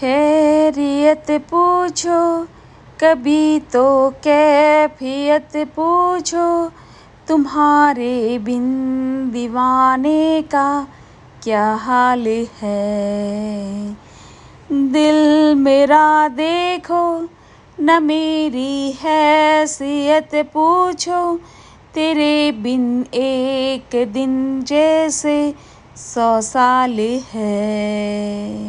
खैरियत पूछो, कभी तो कैफियत पूछो। तुम्हारे बिन दीवाने का क्या हाल है? दिल मेरा देखो, न मेरी हैसियत पूछो। तेरे बिन एक दिन जैसे सौ साल है।